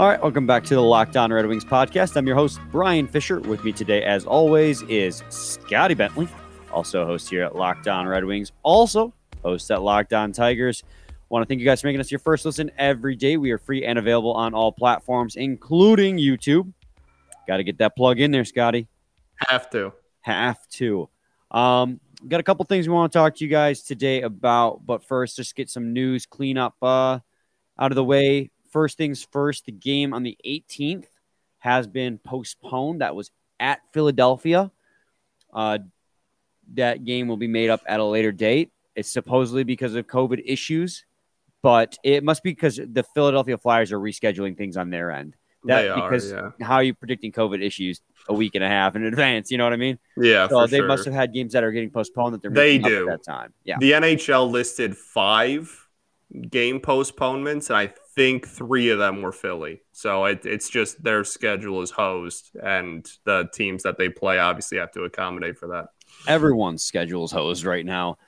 All right, welcome back to the Locked On Red Wings podcast. I'm your host, Brian Fisher. With me today, as always, is Scotty Bentley, also host here at Locked On Red Wings, also host at Locked On Tigers. Want to thank you guys for making us your first listen every day. We are free and available on all platforms, including YouTube. Got to get that plug in there, Scotty. Have to. Have to. Um, got a couple things we want to talk to you guys today about, but first, just get some news cleanup uh, out of the way first things first, the game on the 18th has been postponed. That was at Philadelphia. Uh, that game will be made up at a later date. It's supposedly because of COVID issues, but it must be because the Philadelphia Flyers are rescheduling things on their end. That They are, because yeah. how are you predicting COVID issues a week and a half in advance? You know what I mean? Yeah, so they sure. must have had games that are getting postponed that they're They making up do. at that time. Yeah. The NHL listed five game postponements, and I think three of them were Philly. So it, it's just their schedule is hosed, and the teams that they play obviously have to accommodate for that. everyone's schedule is hosed right now.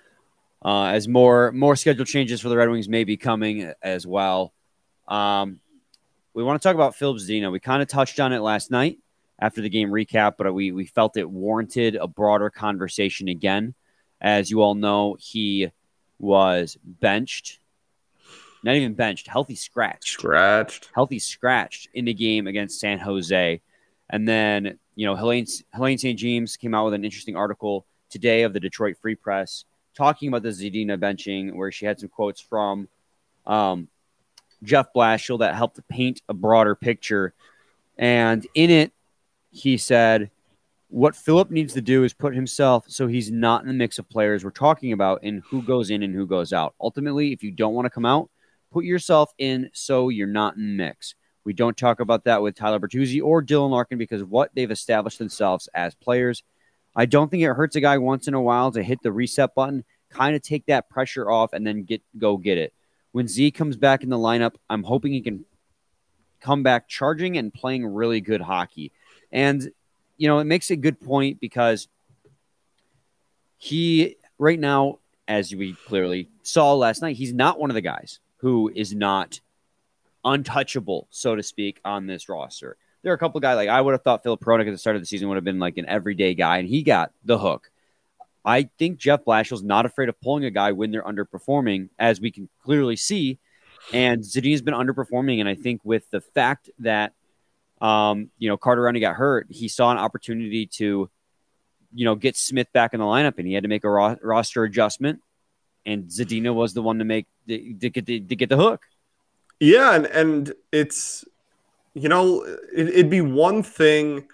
Uh, as more more schedule changes for the Red Wings may be coming as well. Um, we want to talk about Filip Zadina. We kind of touched on it last night after the game recap, but we we felt it warranted a broader conversation again. As you all know, he was benched, not even benched, healthy scratched Scratched. healthy scratched in the game against San Jose. And then, you know, Helene, Helene St. James came out with an interesting article today of the Detroit Free Press talking about the Zadina benching, where she had some quotes from um, Jeff Blashill that helped to paint a broader picture. And in it, he said, what Filip needs to do is put himself so he's not in the mix of players we're talking about and who goes in and who goes out. Ultimately, if you don't want to come out, put yourself in so you're not in mix. We don't talk about that with Tyler Bertuzzi or Dylan Larkin because what they've established themselves as players. I don't think it hurts a guy once in a while to hit the reset button, kind of take that pressure off, and then get go get it. When Z comes back in the lineup, I'm hoping he can come back charging and playing really good hockey. And you know, it makes a good point because he right now, as we clearly saw last night, he's not one of the guys who is not untouchable, so to speak, on this roster. There are a couple of guys like I would have thought Filip Hronek at the start of the season would have been like an everyday guy, and he got the hook. I think Jeff Blashill's not afraid of pulling a guy when they're underperforming, as we can clearly see. And Zadina's been underperforming, and I think with the fact that um, you know Carter Rowney got hurt, he saw an opportunity to you know get Smith back in the lineup, and he had to make a ro- roster adjustment. And Zadina was the one to make to, to get the, to get the hook. Yeah, and and it's you know it, it'd be one thing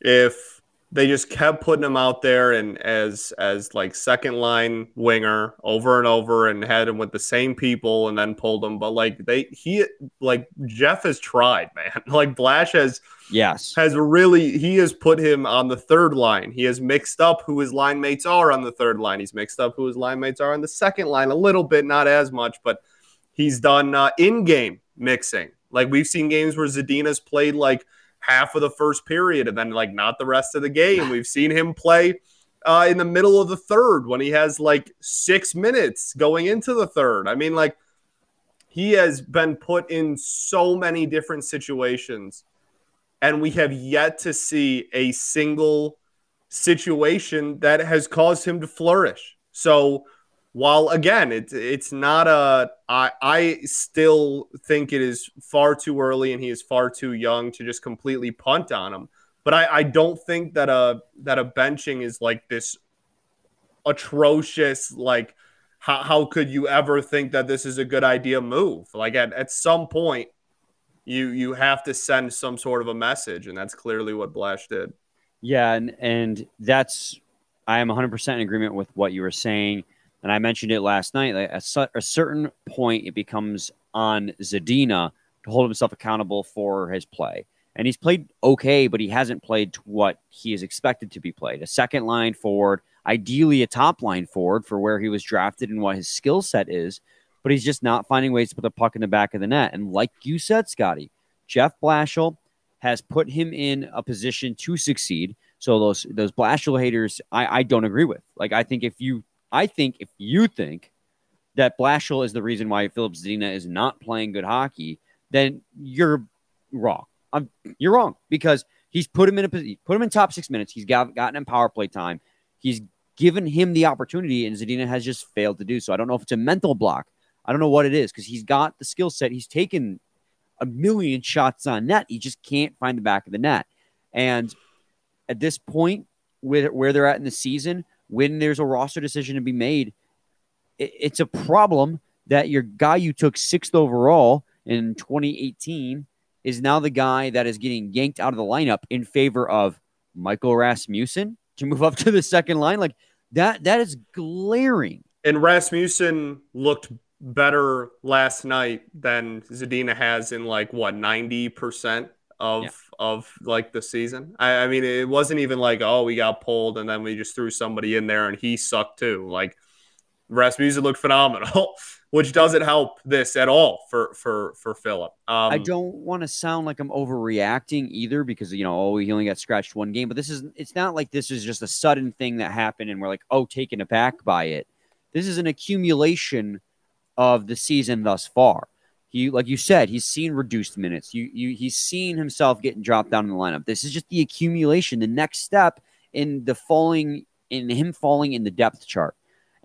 if they just kept putting him out there and as as like second line winger over and over and had him with the same people and then pulled him. But like they he like Jeff has tried, man. Like Blash has Yes. has really he has put him on the third line. He has mixed up who his line mates are on the third line. He's mixed up who his line mates are on the second line a little bit, not as much, but he's done uh, in-game mixing. Like we've seen games where Zadina's played like half of the first period and then like not the rest of the game. We've seen him play uh, in the middle of the third when he has like six minutes going into the third. I mean, like he has been put in so many different situations and we have yet to see a single situation that has caused him to flourish. So while again it's it's not a I I still think it is far too early and he is far too young to just completely punt on him. But I, I don't think that a that a benching is like this atrocious like how, how could you ever think that this is a good idea move? Like at, at some point you you have to send some sort of a message, and that's clearly what Blash did. Yeah, and and that's I am 100% in agreement with what you were saying, and I mentioned it last night. Like at su- a certain point, it becomes on Zadina to hold himself accountable for his play. And he's played okay, but he hasn't played what he is expected to be played. A second line forward, ideally a top line forward for where he was drafted and what his skill set is. But he's just not finding ways to put the puck in the back of the net. And like you said, Scotty, Jeff Blashill has put him in a position to succeed. So those those Blashill haters, I, I don't agree with. Like I think if you I think if you think that Blashill is the reason why Filip Zadina is not playing good hockey, then you're wrong. I'm, you're wrong because he's put him in a put him in top six minutes. He's got, gotten him power play time. He's given him the opportunity, and Zadina has just failed to do so. I don't know if it's a mental block. I don't know what it is because he's got the skill set. He's taken a million shots on net. He just can't find the back of the net. And at this point, with where they're at in the season, when there's a roster decision to be made, it, it's a problem that your guy you took sixth overall in 2018 is now the guy that is getting yanked out of the lineup in favor of Michael Rasmussen to move up to the second line. Like that, that is glaring. And Rasmussen looked better last night than Zadina has in like what 90% of yeah. Of like the season. I, I mean, it wasn't even like, oh, we got pulled and then we just threw somebody in there and he sucked too. Like Rasmussen looked phenomenal. which doesn't help this at all for for for Filip. Um, I don't want to sound like I'm overreacting either because you know oh he only got scratched one game, but this is it's not like this is just a sudden thing that happened and we're like oh taken aback by it. This is an accumulation of the season thus far. He like you said he's seen reduced minutes. You you he's seen himself getting dropped down in the lineup. This is just the accumulation, the next step in the falling in him falling in the depth chart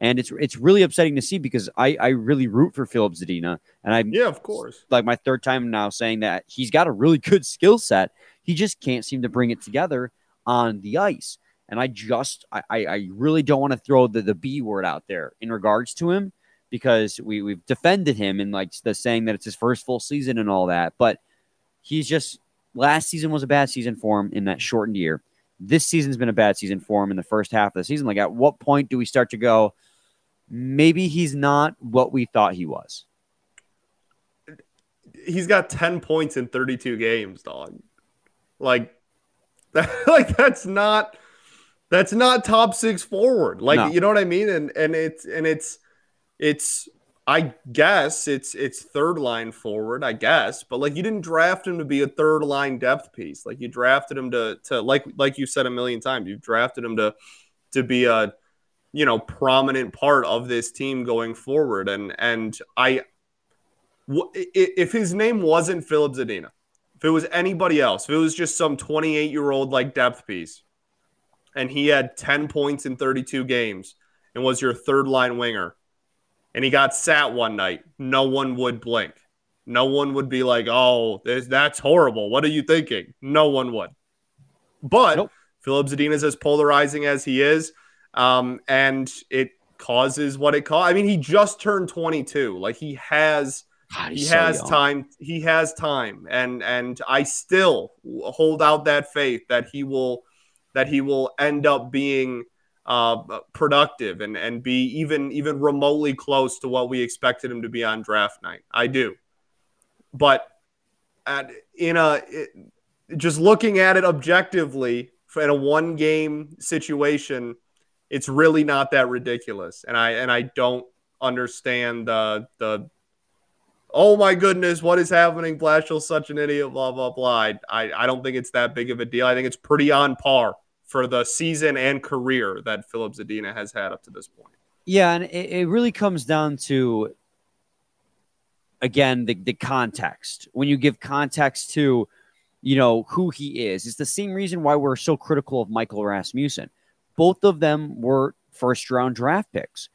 and it's it's really upsetting to see because I I really root for Filip Zadina, and I yeah, of course, like my third time now saying that he's got a really good skill set. He just can't seem to bring it together on the ice, and I just I I really don't want to throw the the B word out there in regards to him because we we've defended him and like the saying that it's his first full season and all that, but he's just last season was a bad season for him in that shortened year. This season's been a bad season for him in the first half of the season. Like, at what point do we start to go? maybe he's not what we thought he was. He's got 10 points in 32 games, dog. Like like that's not that's not top 6 forward. Like no. you know what I mean? And and it's and it's it's I guess it's it's third line forward, I guess, but like you didn't draft him to be a third line depth piece. Like you drafted him to to like like you said a million times, you drafted him to to be a you know prominent part of this team going forward and and i if his name wasn't Filip Zadina if it was anybody else if it was just some 28 year old like depth piece and he had 10 points in 32 games and was your third line winger and he got sat one night no one would blink no one would be like oh that's horrible what are you thinking no one would but nope. Filip Zadina is as polarizing as he is um, and it causes what it causes. I mean, he just turned 22. Like he has. God, he so has young. time. He has time, and and I still hold out that faith that he will that he will end up being uh, productive and and be even even remotely close to what we expected him to be on draft night. I do, but at, in a it, just looking at it objectively in a one game situation, it's really not that ridiculous. And I and I don't understand the the oh my goodness, what is happening? Blashill's such an idiot, blah blah blah. I, I don't think it's that big of a deal. I think it's pretty on par for the season and career that Filip Zadina has had up to this point. Yeah, and it, it really comes down to again the, the context. When you give context to you know who he is, it's the same reason why we're so critical of Michael Rasmussen both of them were first round draft picks.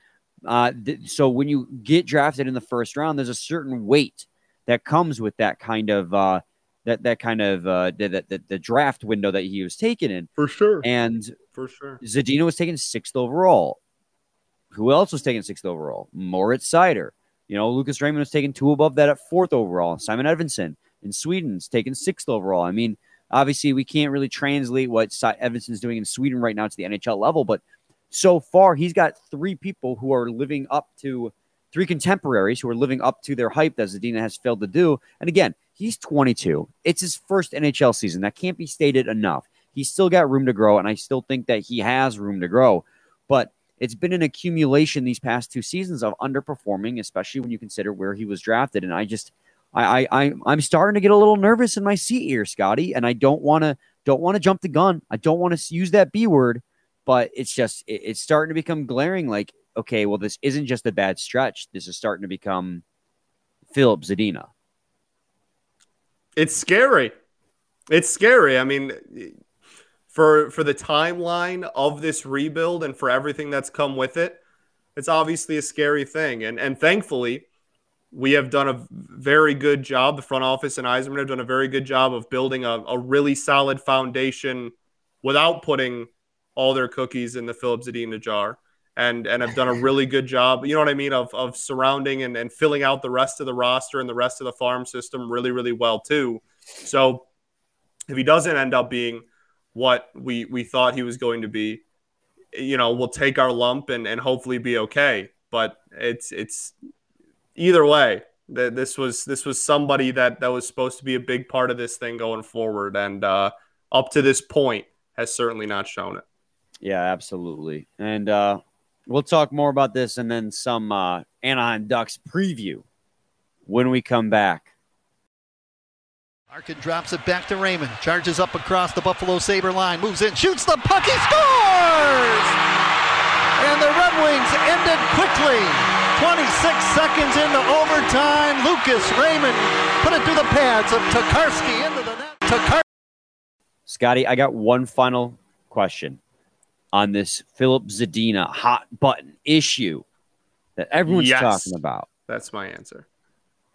Uh, th- so when you get drafted in the first round, there's a certain weight that comes with that kind of uh, that that kind of uh, the, the, the draft window that he was taken in. For sure. And for sure, Zadina was taken sixth overall. Who else was taken sixth overall? Moritz Seider. You know, Lucas Raymond was taken two above that at fourth overall. Simon Edvinsson in Sweden's taken sixth overall. I mean, Obviously, we can't really translate what Edvinsson's doing in Sweden right now to the NHL level, but so far he's got three people who are living up to three contemporaries who are living up to their hype that Zadina has failed to do. And again, he's 22. It's his first NHL season. That can't be stated enough. He's still got room to grow, and I still think that he has room to grow. But it's been an accumulation these past two seasons of underperforming, especially when you consider where he was drafted. And I just, I, I, I'm starting to get a little nervous in my seat here, Scotty, and I don't want to, don't want to jump the gun. I don't want to use that B word, but it's just, it, it's starting to become glaring. Like, okay, well, this isn't just a bad stretch. This is starting to become Filip Zadina. It's scary. It's scary. I mean, for for the timeline of this rebuild and for everything that's come with it, it's obviously a scary thing. And and thankfully, we have done a very good job. The front office and Yzerman have done a very good job of building a, a really solid foundation without putting all their cookies in the Filip Zadina jar. And, and have done a really good job, you know what I mean, of, of surrounding and, and filling out the rest of the roster and the rest of the farm system really, really well, too. So if he doesn't end up being what we we thought he was going to be, you know, we'll take our lump and and hopefully be okay. But it's it's either way. That this was this was somebody that that was supposed to be a big part of this thing going forward, and uh, up to this point has certainly not shown it. Yeah, absolutely. And uh, we'll talk more about this and then some uh, Anaheim Ducks preview when we come back. Larkin drops it back to Raymond. Charges up across the Buffalo Sabre line. Moves in, shoots the puck. He scores! And the Red Wings ended quickly. 26 seconds into overtime. Lucas Raymond put it through the pads of Tokarski into the net. Scotty, I got one final question on this Filip Zadina hot button issue that everyone's Yes. talking about. That's my answer.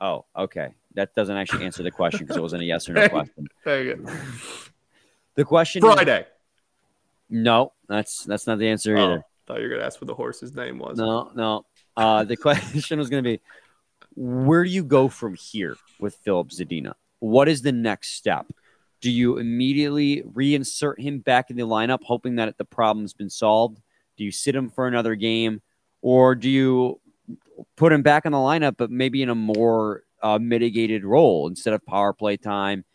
Oh, okay. That doesn't actually answer the question because it wasn't a yes or no question. The question is- Friday. no, that's that's not the answer Oh, either. thought you were gonna ask what the horse's name was. No, no. Uh, the question was going to be, where do you go from here with Filip Zadina? What is the next step? Do you immediately reinsert him back in the lineup, hoping that the problem's been solved? Do you sit him for another game, or do you put him back in the lineup, but maybe in a more uh, mitigated role instead of power play time?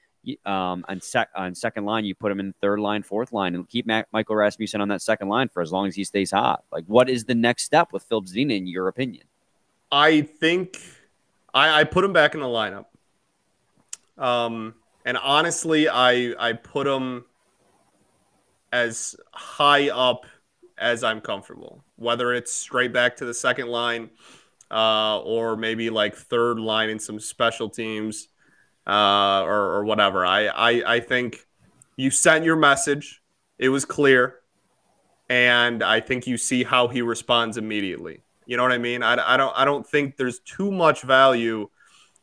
Um, on, sec- on second line, you put him in third line, fourth line, and keep Ma- Michael Rasmussen on that second line for as long as he stays hot. Like, what is the next step with Filip Zadina, in your opinion? I think I, I put him back in the lineup. Um, and honestly, I I put him as high up as I'm comfortable. Whether it's straight back to the second line, uh, or maybe like third line in some special teams, uh, or, or whatever. I, I I think you sent your message. It was clear, and I think you see how he responds immediately. You know what I mean? I, I don't I don't think there's too much value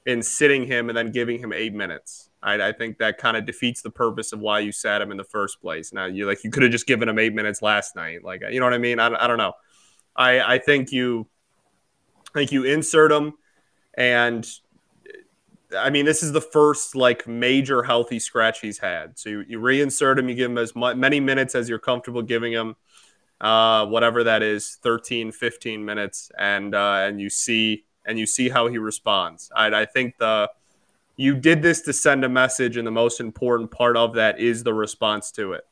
in sitting him and then giving him eight minutes. I, I think that kind of defeats the purpose of why you sat him in the first place. Now you like you could have just given him eight minutes last night. Like you know what I mean? I, I don't know. I I think you I think you insert him and I mean, this is the first like major healthy scratch he's had. So you, you reinsert him, you give him as mu- many minutes as you're comfortable giving him, uh, whatever that is, 13, 15 minutes, and uh, and you see and you see how he responds. I, I think the you did this to send a message, and the most important part of that is the response to it.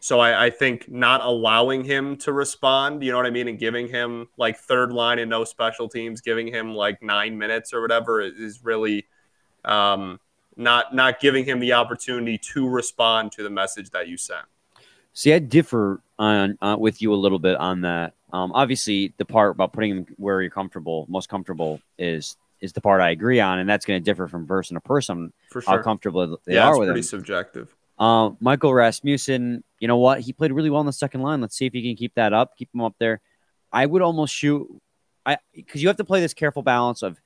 So I, I think not allowing him to respond, you know what I mean, and giving him like third line and no special teams, giving him like nine minutes or whatever is- really um, not not giving him the opportunity to respond to the message that you sent. See, I differ on uh, with you a little bit on that. Um, obviously, the part about putting him where you're comfortable, most comfortable, is is the part I agree on, and that's going to differ from person to person For how comfortable they yeah, are it's with pretty him. subjective. Uh, Michael Rasmussen, you know what? He played really well in the second line. Let's see if he can keep that up, keep him up there. I would almost shoot, I because you have to play this careful balance of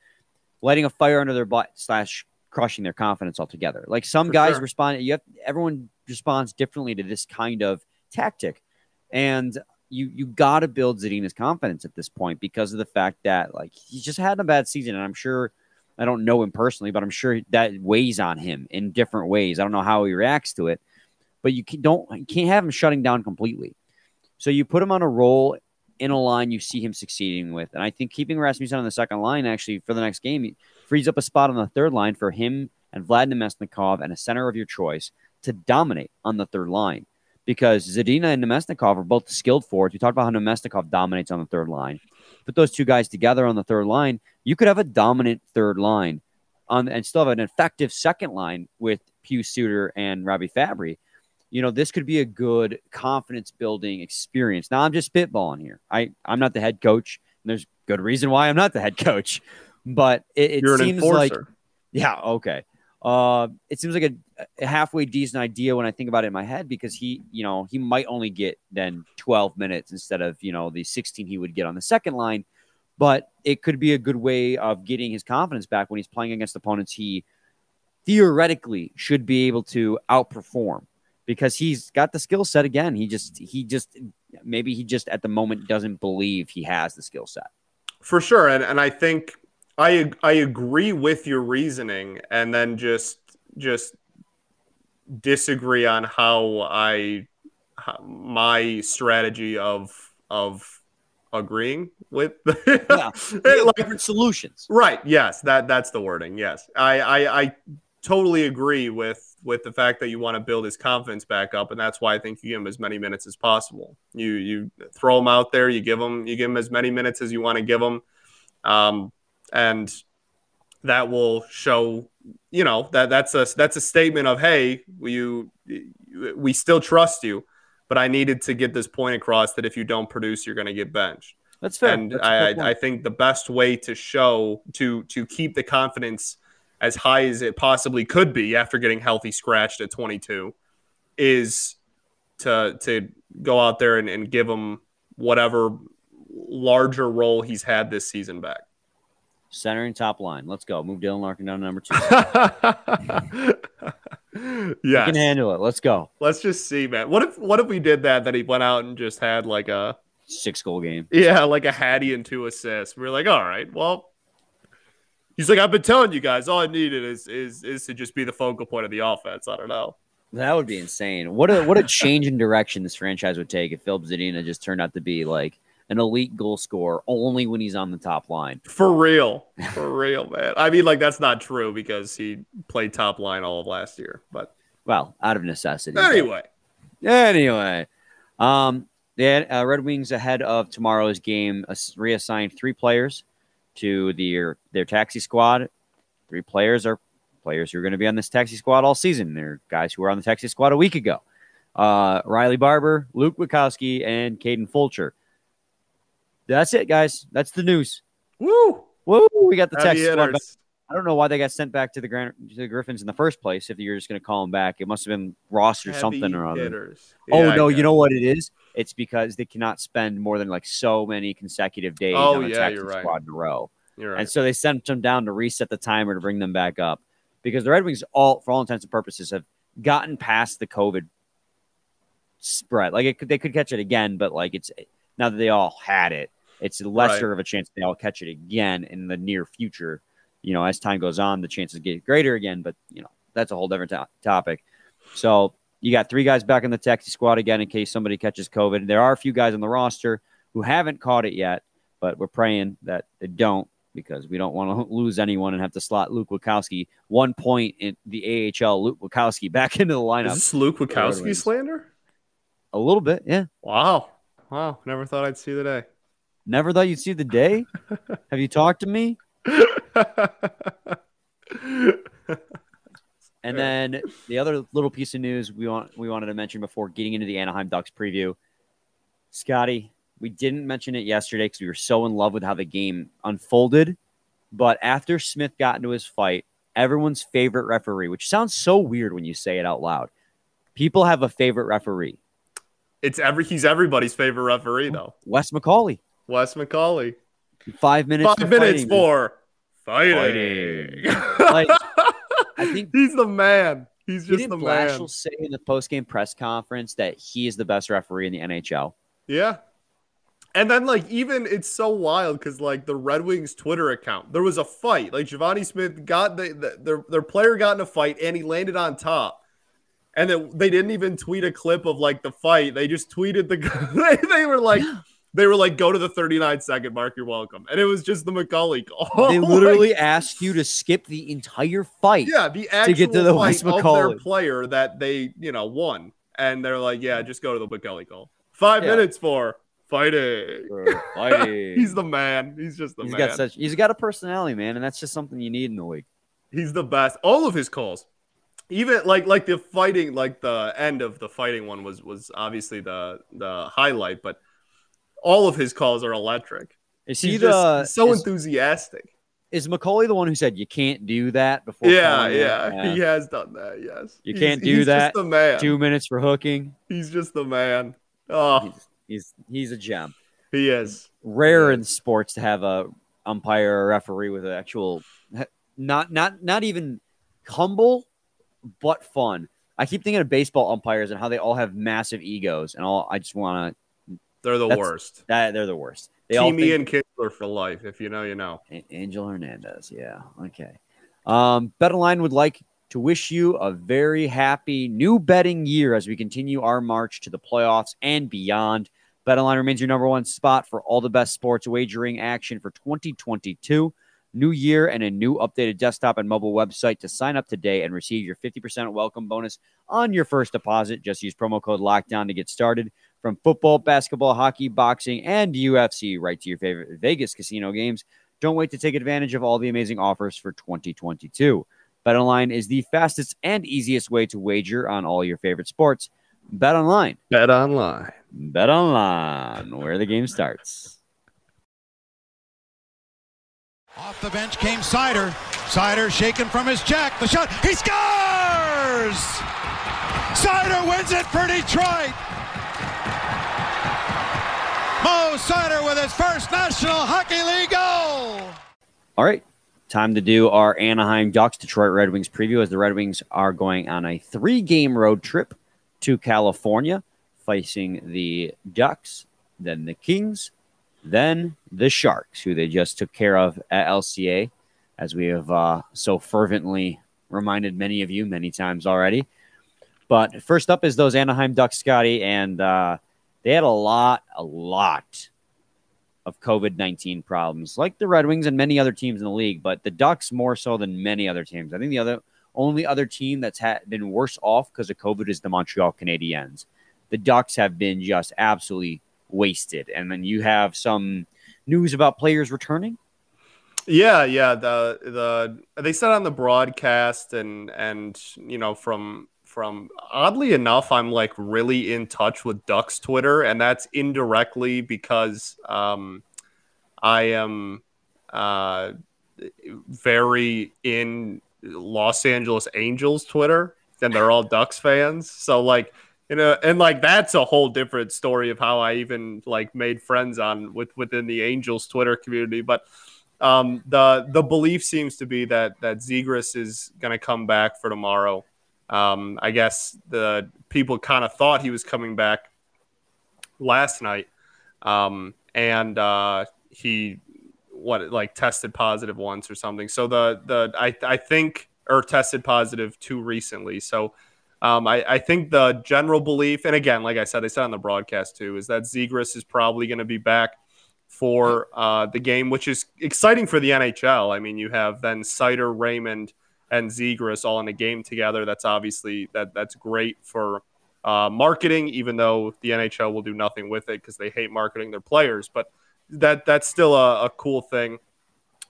lighting a fire under their butt slash crushing their confidence altogether. Like some For guys sure. respond, you have everyone responds differently to this kind of tactic, and you you got to build Zadina's confidence at this point because of the fact that like he's just had a bad season, and I'm sure. I don't know him personally, but I'm sure that weighs on him in different ways. I don't know how he reacts to it, but you can, don't you can't have him shutting down completely. So you put him on a roll in a line you see him succeeding with. And I think keeping Rasmussen on the second line actually for the next game frees up a spot on the third line for him and Vlad Namestnikov and a center of your choice to dominate on the third line. Because Zadina and Namestnikov are both skilled forwards. We talked about how Namestnikov dominates on the third line. Put those two guys together on the third line, you could have a dominant third line on and still have an effective second line with Pius Suter and Robbie Fabbri you know, this could be a good confidence building experience. Now I'm just spitballing here. I, I'm not the head coach. And there's good reason why I'm not the head coach, but it, it seems like, yeah, okay. Uh, it seems like a, a, halfway decent idea when I think about it in my head because he, you know, he might only get then 12 minutes instead of, you know, the 16 he would get on the second line. But it could be a good way of getting his confidence back when he's playing against opponents he theoretically should be able to outperform because he's got the skill set again. He just he just maybe he just at the moment doesn't believe he has the skill set. For sure, and and I think I I agree with your reasoning, and then just just disagree on how I how my strategy of of agreeing with yeah, like, different solutions. Right. Yes. That that's the wording. Yes. I I, I totally agree with with the fact that you want to build his confidence back up, and that's why I think you give him as many minutes as possible. You you throw him out there, you give him you give him as many minutes as you want to give him, um, and that will show you know that that's a that's a statement of hey you we still trust you, but I needed to get this point across that if you don't produce, you're going to get benched. That's fair. And that's I, I think the best way to show to to keep the confidence as high as it possibly could be after getting healthy scratched at 22 is to to go out there and, and give him whatever larger role he's had this season back. Center and top line. Let's go. Move Dylan Larkin down to number two. yeah, can handle it. Let's go. Let's just see, man. What if what if we did that? That he went out and just had like a six goal game. Yeah, like a Hattie and two assists. We are like, all right, well, He's like, I've been telling you guys, all I needed is is is to just be the focal point of the offense. I don't know. That would be insane. What a what a change in direction this franchise would take if Filip Zadina just turned out to be like an elite goal scorer only when he's on the top line. For real. For real, man. I mean, like that's not true because he played top line all of last year. But well, out of necessity. Anyway. But, anyway. Um the uh, Red Wings ahead of tomorrow's game uh, reassigned three players to their their taxi squad. Three players are players who are going to be on this taxi squad all season. They're guys who were on the taxi squad a week ago. Uh, Riley Barber, Luke Witkowski, and Kaden Fulcher. That's it, guys. That's the news. Woo! Woo! We got the taxi squad. I don't know why they got sent back to the Grand to the Griffins in the first place. If you're just going to call them back, it must have been Ross or Heavy something or other. Oh, yeah, oh no, you know what it is? It's because they cannot spend more than like so many consecutive days oh, on the yeah, taxi squad right. in a row. Right. And so they sent them down to reset the timer to bring them back up because the Red Wings, all for all intents and purposes, have gotten past the COVID spread. Like it could, they could catch it again, but like it's now that they all had it, it's lesser right. of a chance they all catch it again in the near future. You know, as time goes on, the chances get greater again. But you know, that's a whole different to- topic. So you got three guys back in the taxi squad again in case somebody catches COVID. There are a few guys on the roster who haven't caught it yet, but we're praying that they don't because we don't want to lose anyone and have to slot Luke Witkowski one point in the AHL. Luke Witkowski back into the lineup. Is this Luke Witkowski slander? A little bit, yeah. Wow, wow! Never thought I'd see the eh? day. Never thought you'd see the day. have you talked to me? and then the other little piece of news we want we wanted to mention before getting into the Anaheim Ducks preview. Scotty, we didn't mention it yesterday because we were so in love with how the game unfolded. But after Smith got into his fight, everyone's favorite referee, which sounds so weird when you say it out loud. People have a favorite referee. It's every he's everybody's favorite referee though. Wes McCauley. Wes McCauley. Five minutes. Five minutes fighting. for fighting. fighting. like, I think he's the man. He's just didn't the Blashill man. say in the post game press conference that he is the best referee in the NHL. Yeah, and then like even it's so wild because like the Red Wings Twitter account, there was a fight. Like Givani Smith got the, the their their player got in a fight and he landed on top. And then they didn't even tweet a clip of like the fight. They just tweeted the they, they were like they were like, go to the 39 second mark, you're welcome. And it was just the McCauley call. They literally asked you to skip the entire fight. yeah, the actual to get to the fight Wes of their player that they, you know, won. And they're like, yeah, just go to the McCauley call. Five Yeah. minutes for fighting. For fighting. He's the man. He's just the He's man. got such he's got a personality, man, and that's just something you need in the league. He's the best. All of his calls, even like like the fighting, like the end of the fighting one was was obviously the the highlight, but all of his calls are electric. Is he He's the just so is, enthusiastic. is McCauley the one who said you can't do that before? Yeah, yeah, he has done that. Yes, You He's- can't do that. The man. Two minutes for hooking. He's just the man. Oh, He's, he's he's a gem. he is. Rare in sports to have a umpire or referee with an actual not not not even humble but fun. I keep thinking of baseball umpires and how they all have massive egos and all I just want They're the That's- worst. that they're the worst. They all Teamy and Kinsler for life. If you know, you know. Angel Hernandez. Yeah. Okay. Um, BetOnline would like to wish you a very happy new betting year as we continue our march to the playoffs and beyond. BetOnline remains your number one spot for all the best sports wagering action for 2022. New year and a new updated desktop and mobile website to sign up today and receive your 50% welcome bonus on your first deposit. Just use promo code LOCKDOWN to get started. From football, basketball, hockey, boxing, and UFC, right to your favorite Vegas casino games. Don't wait to take advantage of all the amazing offers for 2022. BetOnline is the fastest and easiest way to wager on all your favorite sports. BetOnline. Bet online. BetOnline, where the game starts. Off the bench came Seider. Seider shaken from his jack. The shot. He scores! Seider wins it for Detroit. Mo Seider with his first National Hockey League goal. All right, time to do our Anaheim Ducks Detroit Red Wings preview as the Red Wings are going on a three game road trip to California, facing the Ducks, then the Kings, then the Sharks, who they just took care of at LCA, as we have uh, so fervently reminded many of you many times already. But first up is those Anaheim Ducks, Scotty, and uh, they had a lot, a lot of COVID 19 problems, like the Red Wings and many other teams in the league, but the Ducks more so than many other teams. I think the other only other team that's had been worse off because of COVID is the Montreal Canadiens. The Ducks have been just absolutely wasted. And then you have some news about players returning. Yeah, yeah. The the they said on the broadcast and and you know from from oddly enough, I'm like really in touch with Ducks Twitter, and that's indirectly because um I am uh very in Los Angeles Angels Twitter, and they're all Ducks fans. So like you know, and like that's a whole different story of how I even like made friends on with within the Angels Twitter community. But um, the the belief seems to be that that Zegras is going to come back for tomorrow. Um, I guess the people kind of thought he was coming back last night, um, and uh, he what like tested positive once or something. So the the I I think or tested positive too recently. So um, I, I think the general belief, and again, like I said, they said on the broadcast too, is that Zegras is probably going to be back for uh, the game, which is exciting for the NHL. I mean, you have then Seider, Raymond, and Zegras all in a game together. That's obviously that that's great for uh, marketing, even though the NHL will do nothing with it because they hate marketing their players. But that that's still a, a cool thing.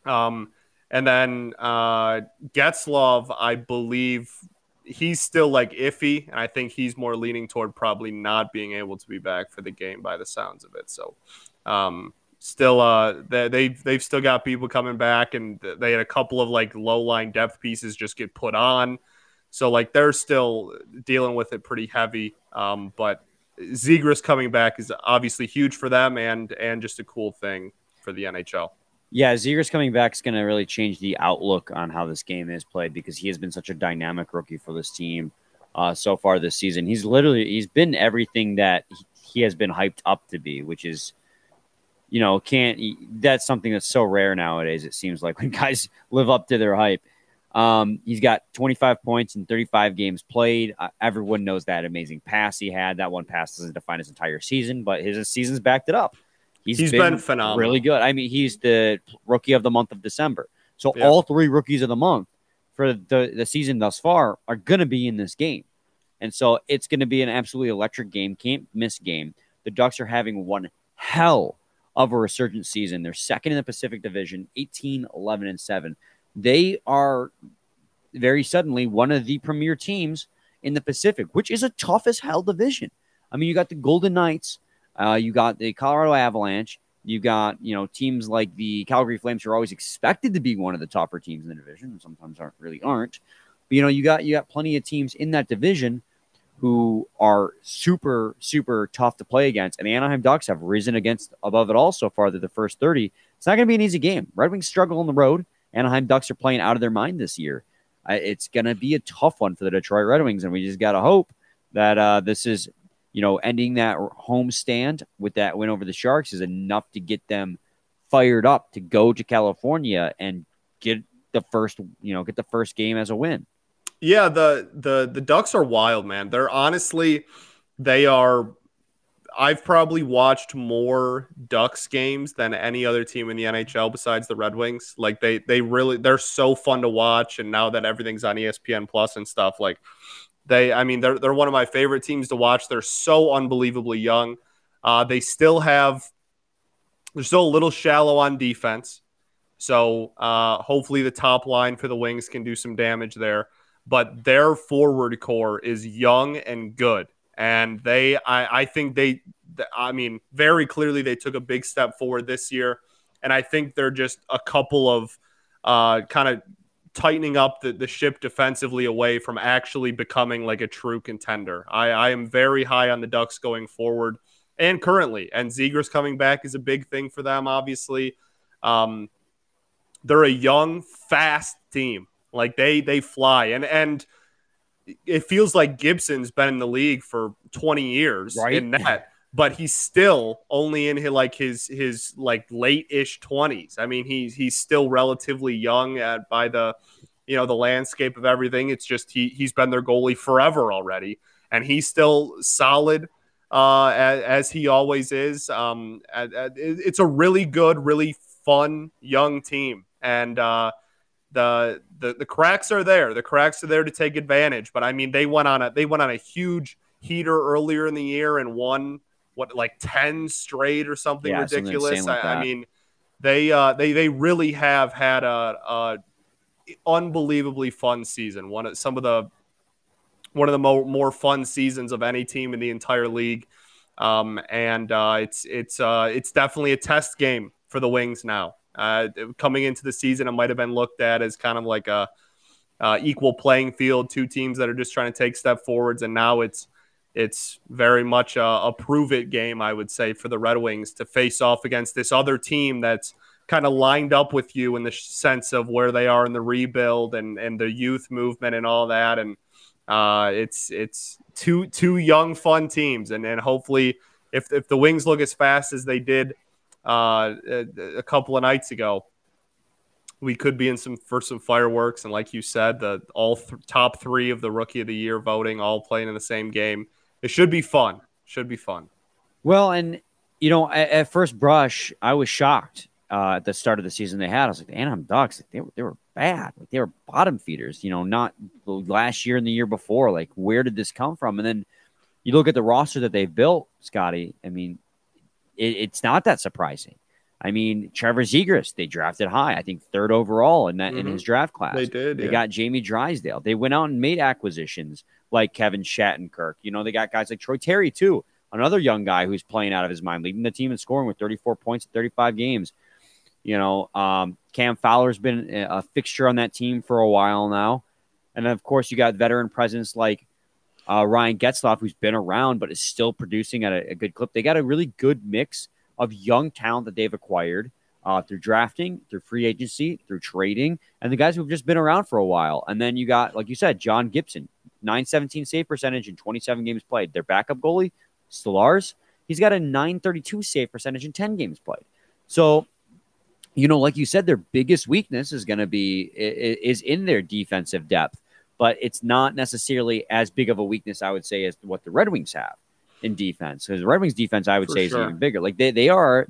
Um, and then uh, Getzlaf, I believe he's still like iffy, and I think he's more leaning toward probably not being able to be back for the game by the sounds of it. So, um, still, uh, they, they've they've still got people coming back, and they had a couple of like low line depth pieces just get put on. So like they're still dealing with it pretty heavy. Um, but Zegras coming back is obviously huge for them, and and just a cool thing for the NHL. Yeah, Zegras coming back is going to really change the outlook on how this game is played because he has been such a dynamic rookie for this team uh, so far this season. He's literally he's been everything that he- he has been hyped up to be, which is, you know, can't that's something that's so rare nowadays. It seems like when guys live up to their hype. Um, he's got 25 points in 35 games played. Uh, everyone knows that amazing pass he had. That one pass doesn't define his entire season, but his season's backed it up. he's been phenomenal. Really good. I mean, he's the rookie of the month of December. So Yeah. all three rookies of the month for the, the season thus far are going to be in this game. And so it's going to be an absolutely electric game. Can't miss game. The Ducks are having one hell of a resurgent season. They're second in the Pacific Division, 18, 11, and 7. They are very suddenly one of the premier teams in the Pacific, which is a tough as hell division. I mean, you got the Golden Knights, uh, you got the Colorado Avalanche, you got you know teams like the Calgary Flames, who are always expected to be one of the tougher teams in the division, and sometimes aren't really aren't. But you know, you got you got plenty of teams in that division who are super super tough to play against, and the Anaheim Ducks have risen against above it all so far. The first thirty. It's not going to be an easy game. Red Wings struggle on the road. Anaheim Ducks are playing out of their mind this year. It's going to be a tough one for the Detroit Red Wings, and we just got to hope that uh, this is, you know, ending that home stand with that win over the Sharks is enough to get them fired up to go to California and get the first, you know, get the first game as a win. Yeah, the the the Ducks are wild, man. They're honestly they are I've probably watched more Ducks games than any other team in the NHL besides the Red Wings. Like they they really they're so fun to watch and now that everything's on ESPN Plus and stuff like they I mean they're they're one of my favorite teams to watch. They're so unbelievably young. Uh, they still have they're still a little shallow on defense. So uh, hopefully the top line for the Wings can do some damage there but their forward core is young and good. And they, I, I think they, I mean, very clearly they took a big step forward this year. And I think they're just a couple of uh, kind of tightening up the, the ship defensively away from actually becoming like a true contender. I, I am very high on the Ducks going forward and currently. And Zegras coming back is a big thing for them, obviously. Um, they're a young, fast team. Like they they fly and and it feels like Gibson's been in the league for 20 years Right. in that, but he's still only in his like his his like late ish 20s. I mean, he's he's still relatively young at by the you know the landscape of everything. It's just he he's been their goalie forever already, and he's still solid uh, as, as he always is. Um, it's a really good, really fun young team, and uh, the the the cracks are there. The cracks are there to take advantage. But I mean, they went on a they went on a huge heater earlier in the year and won what like ten straight or something Yeah, ridiculous. insane like I, I mean, they uh, they they really have had a, a unbelievably fun season. One of some of the one of the more, more fun seasons of any team in the entire league. Um, and uh, it's it's uh, it's definitely a test game for the Wings now. Uh, coming into the season, it might have been looked at as kind of like a uh, equal playing field, two teams that are just trying to take step forwards, and now it's it's very much a, a prove it game, I would say, for the Red Wings to face off against this other team that's kind of lined up with you in the sense of where they are in the rebuild and and the youth movement and all that, and uh, it's it's two two young fun teams, and and hopefully if if the Wings look as fast as they did uh, a, couple of nights ago, we could be in some for some fireworks. And like you said, the all th- top three of the Rookie of the Year voting all playing in the same game. It should be fun. Should be fun. Well, and you know, at, at first brush, I was shocked uh, at the start of the season they had. I was like, the Anaheim Ducks, like, they were they were bad. Like they were bottom feeders. You know, not last year and the year before. Like, where did this come from? And then you look at the roster that they've built, Scotty. I mean, it, it's not that surprising. I mean, Trevor Zegras, they drafted high. I think third overall in that in Mhm. his draft class. They did. They yeah. got Jamie Drysdale. They went out and made acquisitions like Kevin Shattenkirk. You know, they got guys like Troy Terry too, another young guy who's playing out of his mind, leading the team in scoring with 34 points in 35 games. You know, um, Cam Fowler's been a fixture on that team for a while now, and then of course you got veteran presence like uh, Ryan Getzlaf, who's been around but is still producing at a, a good clip. They got a really good mix of young talent that they've acquired uh, through drafting, through free agency, through trading, and the guys who've just been around for a while. And then you got, like you said, John Gibson, 917 save percentage in 27 games played. Their backup goalie, Stolarz, he's got a 932 save percentage in 10 games played. So you know, like you said, their biggest weakness is going to be is in their defensive depth, but it's not necessarily as big of a weakness, I would say, as what the Red Wings have in defense. Because the Red Wings defense, I would For say, sure. is even bigger. Like they, they are,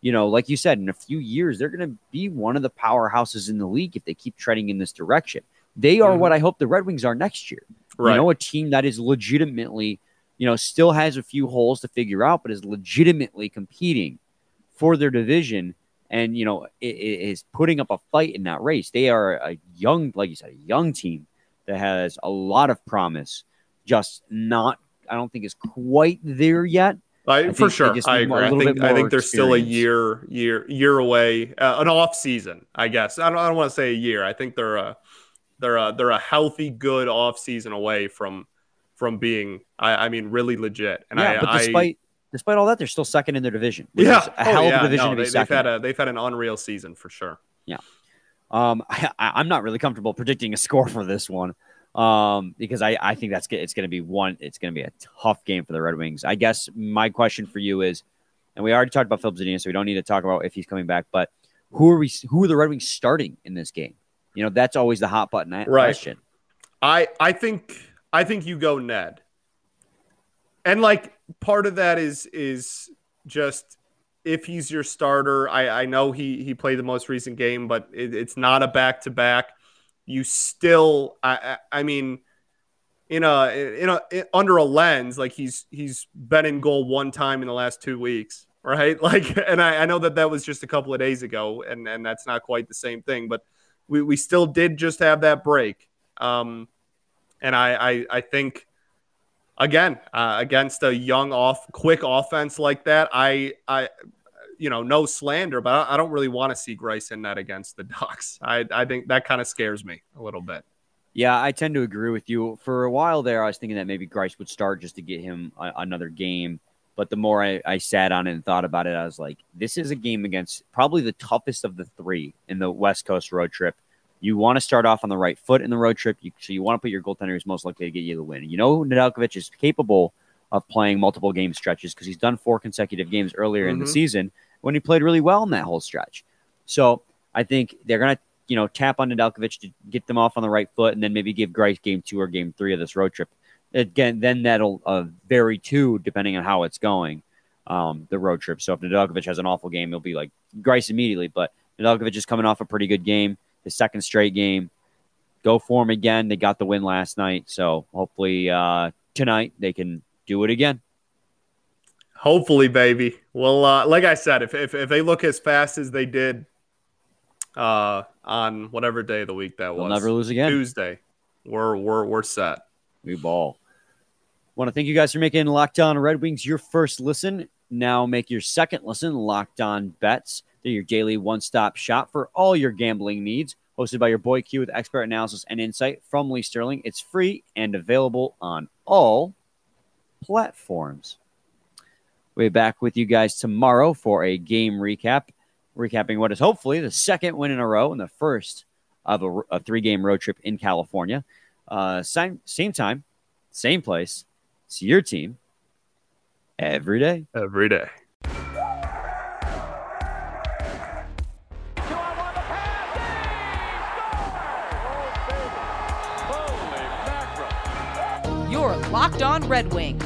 you know, like you said, in a few years, they're going to be one of the powerhouses in the league if they keep treading in this direction. They are Mhm. what I hope the Red Wings are next year. Right. You know, a team that is legitimately, you know, still has a few holes to figure out, but is legitimately competing for their division and, you know, is putting up a fight in that race. They are a young, like you said, a young team that has a lot of promise, just not, I don't think is quite there yet. I, think for sure, I agree. I think I think there's still a year year year away, uh, an off season. I guess I don't, I don't want to say a year. I think they're a they're a they're a healthy, good off season away from from being. I, I mean, really legit. And yeah, I, but I- despite despite all that, they're still second in their division. yeah, a hell oh, of a division no, to be they, they've had a they've had an unreal season for sure. Um, I, I'm not really comfortable predicting a score for this one, um, because I, I think that's it's going to be one. It's going to be a tough game for the Red Wings. I guess my question for you is, and we already talked about Filip Zadina, so we don't need to talk about if he's coming back. But who are we? Who are the Red Wings starting in this game? You know, that's always the hot button Right. question. I I think I think you go Ned. And like part of that is is just if he's your starter, I I know he he played the most recent game, but it, it's not a back to back. You still I I, I mean in a in a in- under a lens like he's he's been in goal one time in the last two weeks right like and I, I know that that was just a couple of days ago and and that's not quite the same thing but we, we still did just have that break um and i i, I think again uh, against a young off quick offense like that i i you know no slander but i, don't really want to see Greiss in that against the ducks i i think that kind of scares me a little bit Yeah, I tend to agree with you. For a while there, I was thinking that maybe Greiss would start just to get him a, another game. But the more I, I sat on it and thought about it, I was like, this is a game against probably the toughest of the three in the West Coast road trip. You want to start off on the right foot in the road trip, you, so you want to put your goaltender who's most likely to get you the win. You know, Nedeljkovic is capable of playing multiple game stretches because he's done four consecutive games earlier in the Mhm. season when he played really well in that whole stretch. So I think they're going to you know, tap on Nedeljkovic to get them off on the right foot, and then maybe give Greiss game two or game three of this road trip. Again, then that'll uh, vary too, depending on how it's going, um, the road trip. So if Nedeljkovic has an awful game, it'll be like Greiss immediately. But Nedeljkovic is coming off a pretty good game, his second straight game. Go for him again. They got the win last night, so hopefully uh, tonight they can do it again. Hopefully, baby. Well, uh, like I said, if, if if they look as fast as they did uh, on whatever day of the week that They'll was, never lose again. Tuesday, we're we're we're set. We ball. Want to thank you guys for making Locked On Red Wings your first listen. Now make your second listen Locked On Bets. They're your daily one stop shop for all your gambling needs. Hosted by your boy Q with expert analysis and insight from Lee Sterling. It's free and available on all platforms. We'll be back with you guys tomorrow for a game recap, recapping what is hopefully the second win in a row and the first of a, a three game road trip in California. Uh, same, same time, same place. It's your team every day. Every day. Your Locked On Red Wings,